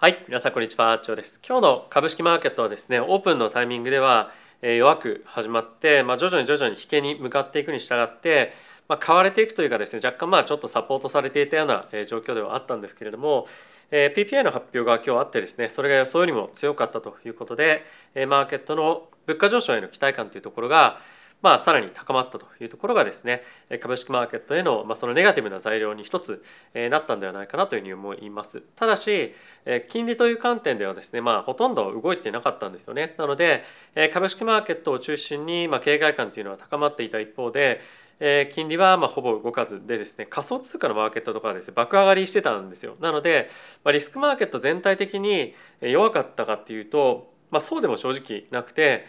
はい、皆さんこんにちは、チョウです。今日の株式マーケットはですね、オープンのタイミングではえ弱く始まって、まあ、徐々に徐々に引けに向かっていくに従って、まあ、買われていくというかですね、若干まあちょっとサポートされていたようなえ状況ではあったんですけれども、え PPI の発表が今日あってですね、それが予想よりも強かったということで、えマーケットの物価上昇への期待感というところがまあ、さらに高まったというところがですね株式マーケットへの、まあ、そのネガティブな材料に一つ、えーなったんではないかなというふうに思います。ただし、えー金利という観点ではですね、まあ、ほとんど動いてなかったんですよね。なので、えー株式マーケットを中心に、まあ、警戒感というのは高まっていた一方でえ金利はまあほぼ動かずでですね仮想通貨のマーケットとかはですね爆上がりしてたんですよ。なので、まあ、リスクマーケット全体的にえ弱かったかっていうと、まあ、そうでも正直なくて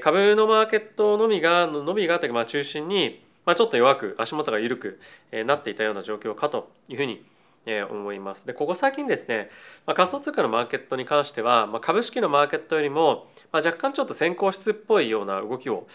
株のマーケットのみがのみがというかまあ中心に、ま、ちょっと弱く足元が緩くなっていたような状況かというふうに思います。でここ最近ですね、ま、仮想通貨のマーケットに関しては、ま、株式のマーケットよりも、ま、若干ちょっと先行質っぽいような動きを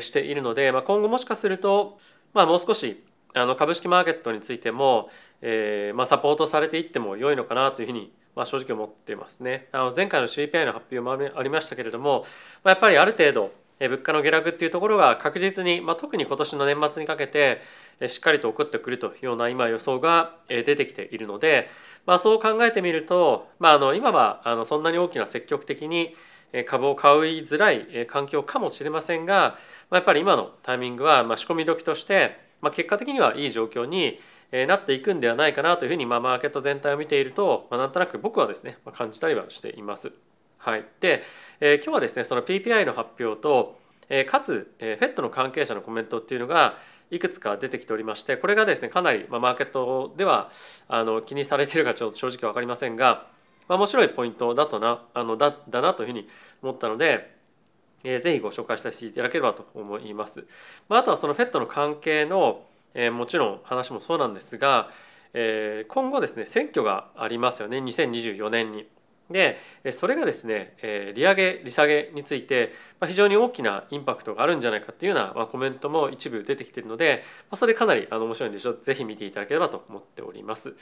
しているので、ま、今後もしかすると、ま、もう少しあの株式マーケットについても、えま、サポートされていっても良いのかなというふうに、ままあ、正直思っていますね。あの前回の CPI の発表もありましたけれども、まあ、やっぱりある程度物価の下落っていうところが確実に、まあ、特に今年の年末にかけてしっかりと起こってくるというような今予想が出てきているので、まあ、そう考えてみると、まあ、あの今はあのそんなに大きな積極的に株を買いづらい環境かもしれませんが、まあ、やっぱり今のタイミングはまあ仕込み時として、まあ、結果的にはいい状況になっていくんではないかなというふうに、まあ、マーケット全体を見ていると、まあ、なんとなく僕はですね、まあ感じたりはしています。はい、で、えー今日はですねその PPI の発表と、えーかつ、えー、FED の関係者のコメントっていうのがいくつか出てきておりましてこれがですねかなり、まあ、マーケットではあの気にされているかちょっと正直分かりませんが、まあ、面白いポイントだとなあのだだなというふうに思ったので、えーぜひご紹介させていただければと思います。まあ、あとはその FED の関係の、えーもちろん話もそうなんですが、えー今後ですね選挙がありますよね2024年に。でそれがですね、えー利上げ利下げについて、まあ、非常に大きなインパクトがあるんじゃないかっていうような、まあ、コメントも一部出てきているので、まあ、それかなりあの面白いんでしょうぜひ見ていただければと思っております。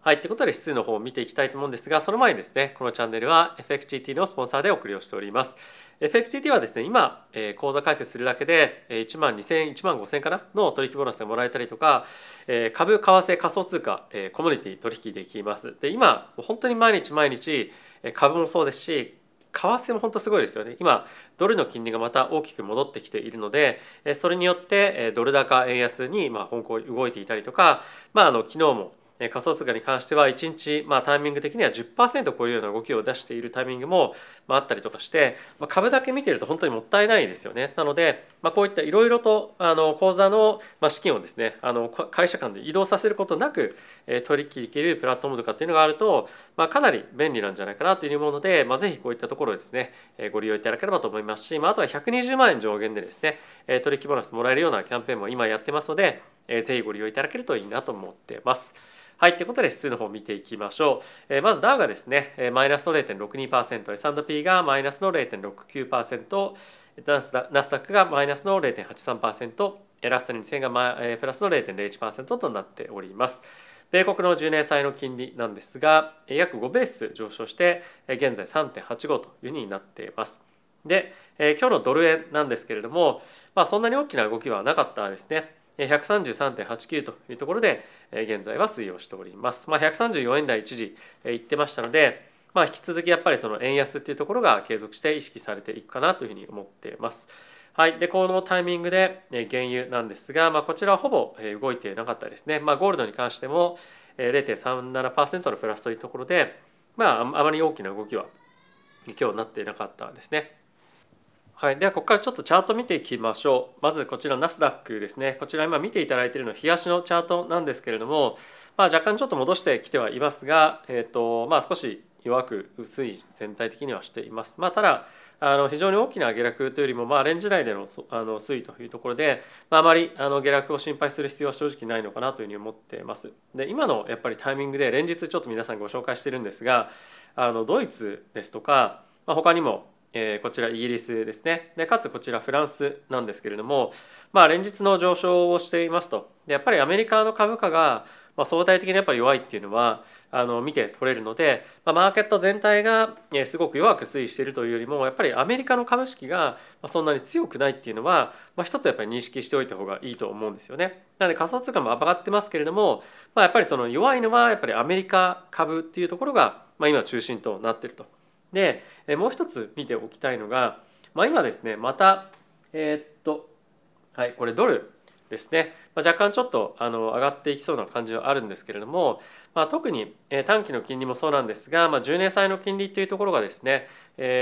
はい、ということで指数の方を見ていきたいと思うんですがその前にですねこのチャンネルは FXGT のスポンサーでお送りをしております。FXGT はですね今、えー口座開設するだけでえー1万2000 1万5000かなの取引ボーナスがもらえたりとか、えー株為替仮想通貨、えーコモディティ取引できます。で今本当に毎日毎日株もそうですし為替も本当すごいですよね今ドルの金利がまた大きく戻ってきているのでそれによってドル高円安にまあ香港動いていたりとか、まあ、あの昨日も仮想通貨に関しては1日、まあ、タイミング的には10%超えるような動きを出しているタイミングも、あ、ったりとかして、まあ、株だけ見てると本当にもったいないですよね。なので、まあ、こういったいろいろとあの口座の資金をですねあの会社間で移動させることなくえ取引できるプラットフォームとかっていうのがあると、まあ、かなり便利なんじゃないかなというふうに思うので、まあ、ぜひこういったところですねご利用いただければと思いますし、まあ、あとは120万円上限でですねえ取引ボーナスもらえるようなキャンペーンも今やってますので、えーぜひご利用いただけるといいなと思ってます。はい、ということで指数の方を見ていきましょう。えーまずダウがですね、えーマイナスの0.62%、S&P がマイナスの0.69%、ナスダナスダックがマイナスの0.83%、エラスト2000がマイえープラスの0.01%となっております。米国の10年債の金利なんですが、約5ベース上昇して、現在3.85というふうになっています。で、えー今日のドル円なんですけれども、まあ、そんなに大きな動きはなかったですね。133.89というところで、現在は推移をしております。まあ、134円台一時、えー言ってましたので、まあ、引き続きやっぱりその円安っていうところが継続して意識されていくかなというふうに思っています。はい、でこのタイミングで原油なんですが、まあ、こちらはほぼ動いてなかったですね。まあ、ゴールドに関しても0.37%のプラスというところで、ま、ああまり大きな動きは今日なっていなかったですね。はい、ではここからちょっとチャート見ていきましょう。まずこちらナスダックですね。こちら今見ていただいているのは日足のチャートなんですけれども、まあ、若干ちょっと戻してきてはいますが、えーとまあ、少し弱く薄い全体的にはしています。まあ、ただあの非常に大きな下落というよりも、まあ、レンジ内でのあの推移というところで、まあ、あまりあの下落を心配する必要は正直ないのかなというふうに思っています。で今のやっぱりタイミングで連日ちょっと皆さんご紹介してるんですがあのドイツですとか、まあ、他にもえこちらイギリスですねでかつこちらフランスなんですけれども、まあ、連日の上昇をしていますとでやっぱりアメリカの株価がまあ、相対的にやっぱり弱いっていうのはあの見て取れるので、まあ、マーケット全体がすごく弱く推移しているというよりもやっぱりアメリカの株式がそんなに強くないっていうのは、まあ、一つやっぱり認識しておいた方がいいと思うんですよね。なので仮想通貨も上がってますけれども、まあ、やっぱりその弱いのはやっぱりアメリカ株っていうところが、まあ、今中心となっていると。でもう一つ見ておきたいのが、まあ、今ですねまたえー、っとはいこれドルですね、まあ、若干ちょっとあの上がっていきそうな感じはあるんですけれども、まあ、特に短期の金利もそうなんですが、まあ、10年債の金利というところがですね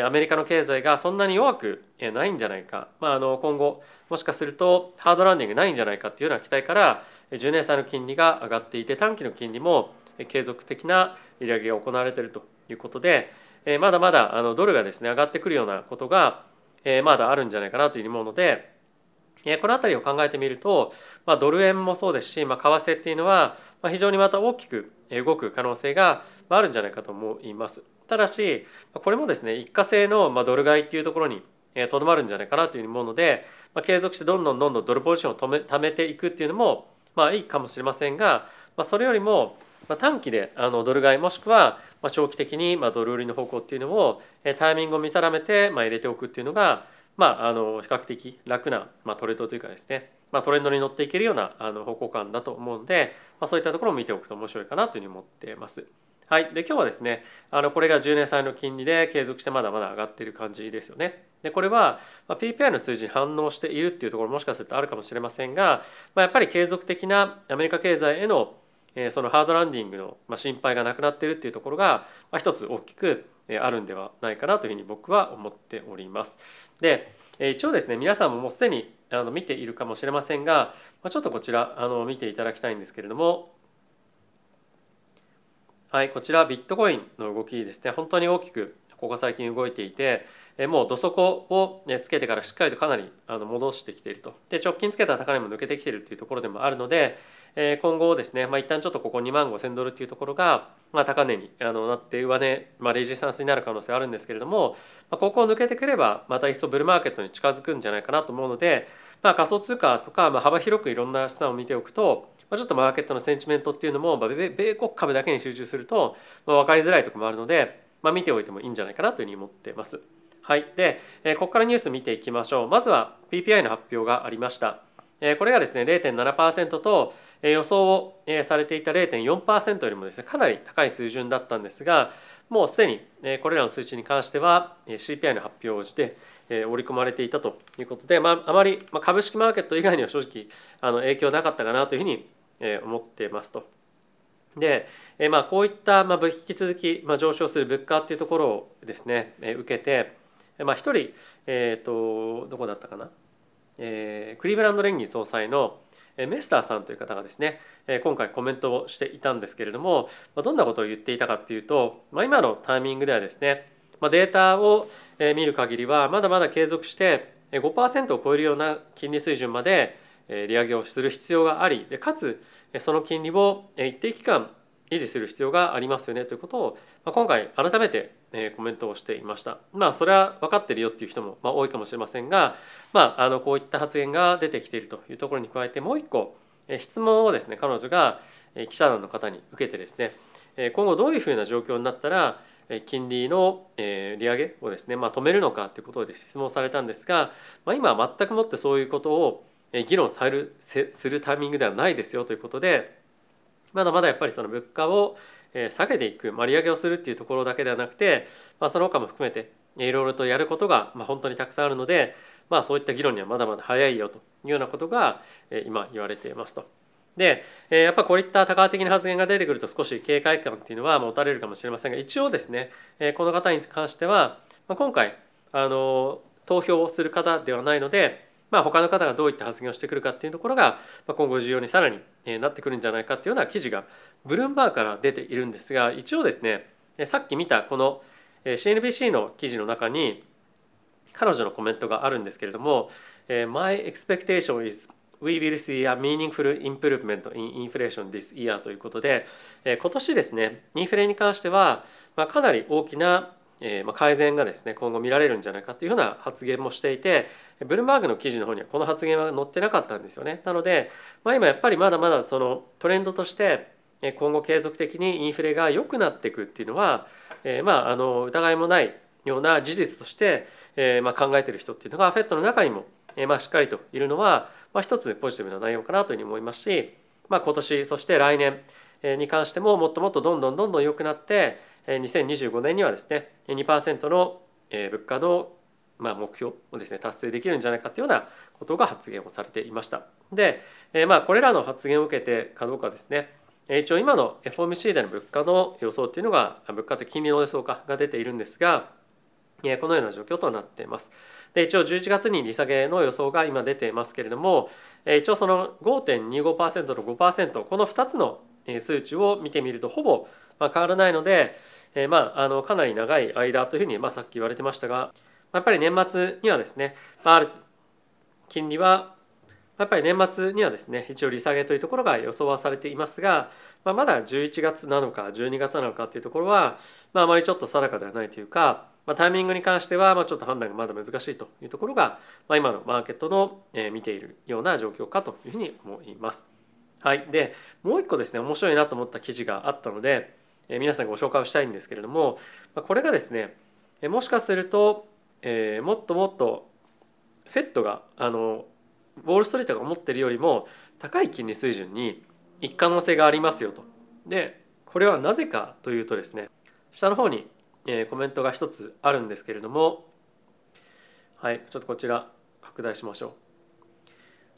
アメリカの経済がそんなに弱くないんじゃないか、まあ、あの今後もしかするとハードランディングないんじゃないかっていうような期待から10年債の金利が上がっていて短期の金利も継続的な利上げが行われているということでえまだまだあのドルがですね上がってくるようなことがえまだあるんじゃないかなというふうに思うのでこの辺りを考えてみると、まあ、ドル円もそうですし、まあ、為替っていうのはま非常にまた大きく動く可能性があるんじゃないかと思います。ただしこれもですね一過性のドル買いっていうところにとどまるんじゃないかなというふうに思うので、まあ、継続してどんどんどんどんドルポジションを止め貯めていくっていうのもまあいいかもしれませんが、まあ、それよりもま短期であのドル買いもしくはま長期的にまドル売りの方向っていうのをタイミングを見定めてま入れておくっていうのがまあ、あの比較的楽な、まあ、トレードというかですね、まあ、トレンドに乗っていけるようなあの方向感だと思うので、まあ、そういったところを見ておくと面白いかなというふうに思っています。はい、で今日はですねあのこれが10年債の金利で継続してまだまだ上がっている感じですよね。でこれは、PPI の数字に反応しているっていうところもしかするとあるかもしれませんが、まあ、やっぱり継続的なアメリカ経済へのそのハードランディングの心配がなくなっているっていうところが一つ大きくあるんではないかなというふうに僕は思っております。で一応ですね皆さんももうすでにあの見ているかもしれませんがちょっとこちらあの見ていただきたいんですけれどもはいこちらビットコインの動きですね本当に大きくここ最近動いていてもう土底をつけてからしっかりとかなり戻してきていると。で直近つけた高値も抜けてきているというところでもあるので今後ですね、まあ、一旦ちょっとここ2万5,000ドルっていうところが、まあ、高値にあのなって上値、まあ、レジスタンスになる可能性あるんですけれども、まあ、ここを抜けてくればまた一層ブルーマーケットに近づくんじゃないかなと思うので、まあ、仮想通貨とか、まあ、幅広くいろんな資産を見ておくと、まあ、ちょっとマーケットのセンチメントっていうのも、まあ、米国株だけに集中すると、まあ、分かりづらいところもあるので、まあ、見ておいてもいいんじゃないかなというふうに思っています。はい、で、えここからニュース見ていきましょう。まずは PPI の発表がありました。これがですね0.7%と予想をされていた0.4%よりもですねかなり高い水準だったんですがもうすでにこれらの数値に関しては CPI の発表をして織り込まれていたということで、まあ、あまり株式マーケット以外には正直あの影響なかったかなというふうに思っていますと。で、えまあ、こういった、まあ、引き続き、まあ、上昇する物価っていうところをですねえ受けて、まあ、一人、えーとどこだったかなえー、クリーブランド連銀総裁のメスターさんという方がですね今回コメントをしていたんですけれどもどんなことを言っていたかっていうと、まあ、今のタイミングではですねデータを見る限りはまだまだ継続して5%を超えるような金利水準まで利上げをする必要がありでかつその金利を一定期間維持する必要がありますよねということを今回改めてコメントをしていました。まあそれは分かってるよっていう人も多いかもしれませんが、まあ、あのこういった発言が出てきているというところに加えてもう一個質問をですね彼女が記者団の方に受けてですね今後どういうふうな状況になったら金利の利上げをですね、まあ、止めるのかということで質問されたんですが、まあ、今は全くもってそういうことを議論されるするタイミングではないですよということでまだまだやっぱりその物価を下げていく、まあ、利上げをするっていうところだけではなくて、まあ、その他も含めていろいろとやることがまあ本当にたくさんあるので、まあ、そういった議論にはまだまだ早いよというようなことが今言われていますと。でやっぱこういった多角的な発言が出てくると少し警戒感っていうのは持たれるかもしれませんが一応ですねこの方に関しては今回あの投票をする方ではないのでまあ、他の方がどういった発言をしてくるかっていうところが今後重要にさらになってくるんじゃないかっていうような記事がブルームバーから出ているんですが一応ですねさっき見たこの CNBC の記事の中に彼女のコメントがあるんですけれども「My expectation is We will see a meaningful improvement in inflation this year」ということで今年ですねインフレに関してはかなり大きなえー、まあ改善がですね今後見られるんじゃないかというふうな発言もしていてブルームバーグの記事の方にはこの発言は載ってなかったんですよね。なので、まあ、今やっぱりまだまだそのトレンドとして今後継続的にインフレが良くなっていくっていうのは、えー、まああの疑いもないような事実として、えー、まあ考えてる人っていうのが FED の中にも、え、まあしっかりといるのは、まあ、一つポジティブな内容かなというふうに思いますし、まあ、今年そして来年に関してももっともっとどんどんどんどん良くなって2025年にはですね2%の物価のまあ目標をですね達成できるんじゃないかというようなことが発言をされていました。で、まあこれらの発言を受けてかどうかですね一応今の FOMC での物価の予想っていうのが物価と金利の予想かが出ているんですがこのような状況となっています。で一応11月に利下げの予想が今出ていますけれども一応その5.25%と5%この2つの数値を見てみるとほぼ変わらないので、えまあ、あのかなり長い間というふうに、まあ、さっき言われてましたがやっぱり年末にはですね、まあ、ある金利はやっぱり年末にはですね一応利下げというところが予想はされていますが、まあ、まだ11月なのか12月なのかというところは、まあ、あまりちょっと定かではないというか、まあ、タイミングに関してはまあちょっと判断がまだ難しいというところが、まあ、今のマーケットの見ているような状況かというふうに思います。はい、でもう一個ですね面白いなと思った記事があったので、え皆さんご紹介をしたいんですけれどもこれがですねもしかすると、えー、もっともっとフェットがあのウォール・ストリートが思ってるよりも高い金利水準に行く可能性がありますよと。でこれはなぜかというとですね下の方に、えー、コメントが一つあるんですけれどもはいちょっとこちら拡大しましょ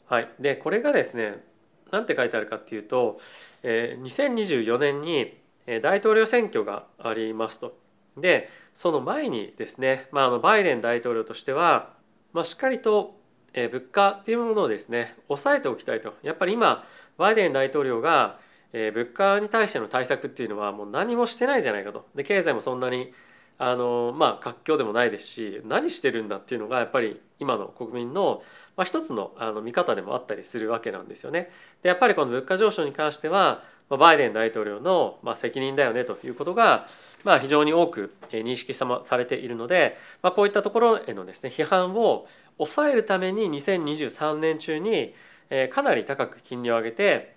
う。はい、でこれがですね何て書いてあるかっていうと、え、2024年に大統領選挙がありますと。でその前にですね、まあ、あのバイデン大統領としては、まあ、しっかりと物価っていうものをですね抑えておきたいとやっぱり今バイデン大統領が物価に対しての対策っていうのはもう何もしてないじゃないかとで経済もそんなにあのまあ活況でもないですし何してるんだっていうのがやっぱり今の国民の、まあ、一つのあの見方でもあったりするわけなんですよね。でやっぱりこの物価上昇に関してはバイデン大統領のまあ責任だよねということがまあ非常に多く認識されているので、まあ、こういったところへのですね批判を抑えるために2023年中にかなり高く金利を上げて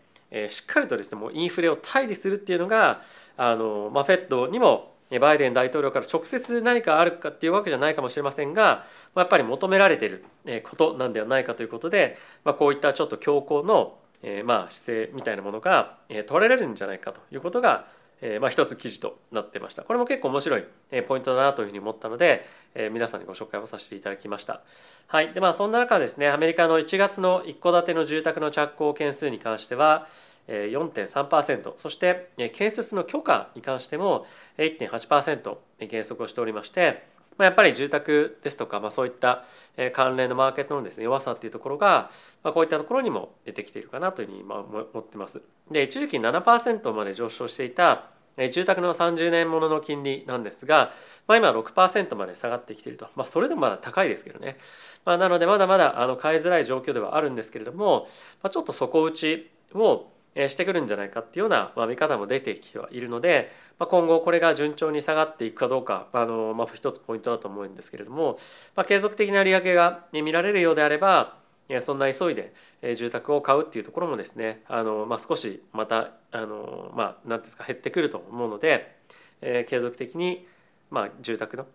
しっかりとですねもうインフレを対峙するっていうのがあの、まあ、フェットにもバイデン大統領から直接何かあるかっていうわけじゃないかもしれませんがやっぱり求められていることなんではないかということで、ま、こういったちょっと強硬のま姿勢みたいなものが取られるんじゃないかということがえまあ、一つ記事となってました。これも結構面白いポイントだなというふうに思ったので、え皆さんにご紹介をさせていただきました。はい。でまあそんな中ですねアメリカの1月の一戸建ての住宅の着工件数に関しては4.3%そして建設の許可に関しても1.8%減速をしておりましてやっぱり住宅ですとか、まあ、そういった関連のマーケットのですね弱さっていうところが、まあ、こういったところにも出てきているかなというふうに今思ってます。で一時期7%まで上昇していた住宅の30年ものの金利なんですが、まあ、今6%まで下がってきていると、まあ、それでもまだ高いですけどね、まあ、なのでまだまだあの買いづらい状況ではあるんですけれども、まあ、ちょっと底打ちをしてくるんじゃないかっていうような、見方も出てきてはいるので、今後これが順調に下がっていくかどうかあの、まあ、一つポイントだと思うんですけれども、まあ、継続的な利上げが見られるようであればそんな急いで住宅を買うっていうところもですねあの、まあ、少しまたあの、まあ、何ですか減ってくると思うので、えー、継続的に、まあ、住宅の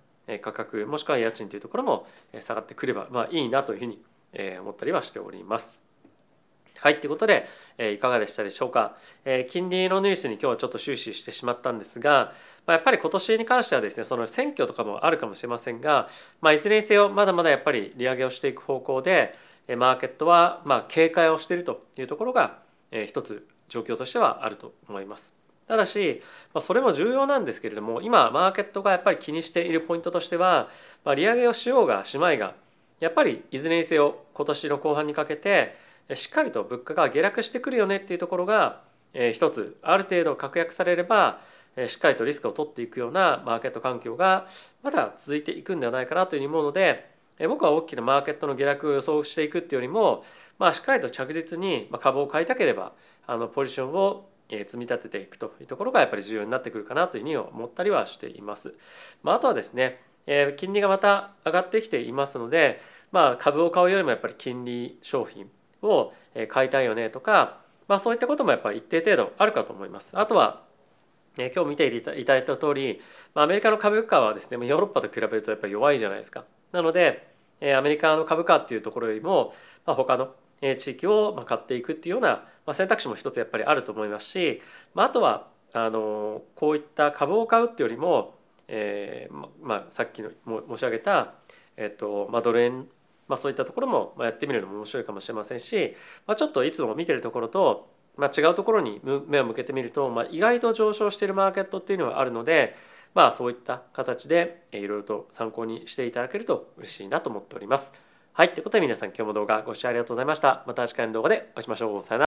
価格もしくは家賃というところも下がってくれば、まあ、いいなというふうに思ったりはしております。はい、ということで、えー、いかがでしたでしょうか、えー、金利のニュースに今日はちょっと終始してしまったんですが、まあ、やっぱり今年に関してはですねその選挙とかもあるかもしれませんが、まあ、いずれにせよまだまだやっぱり利上げをしていく方向でマーケットはまあ警戒をしているというところが、えー、一つ状況としてはあると思います。ただし、まあ、それも重要なんですけれども今マーケットがやっぱり気にしているポイントとしては、まあ、利上げをしようがしまいがやっぱりいずれにせよ今年の後半にかけてしっかりと物価が下落してくるよねっていうところが一つある程度確約されればしっかりとリスクを取っていくようなマーケット環境がまだ続いていくんではないかなというふうに思うので僕は大きなマーケットの下落を予想していくっていうよりも、まあ、しっかりと着実に株を買いたければあのポジションを積み立てていくというところがやっぱり重要になってくるかなというふうに思ったりはしています。まあ、あとはですね金利がまた上がってきていますので、まあ、株を買うよりもやっぱり金利商品を買いたいよねとか、まあ、そういったこともやっぱり一定程度あるかと思います。あとは今日見ていただいた通りアメリカの株価はですねヨーロッパと比べるとやっぱり弱いじゃないですか。なのでアメリカの株価っていうところよりも他の地域を買っていくっていうような選択肢も一つやっぱりあると思いますしあとはあのこういった株を買うっていうよりも、えーまあ、さっきの申し上げた、えっとまあ、ドル円まあ、そういったところもやってみるのも面白いかもしれませんし、まあ、ちょっといつも見てるところと、まあ、違うところに目を向けてみると、まあ、意外と上昇しているマーケットっていうのはあるので、まあ、そういった形でいろいろと参考にしていただけると嬉しいなと思っております。はい。ということで皆さん今日も動画ご視聴ありがとうございました。また次回の動画でお会いしましょう。さよなら。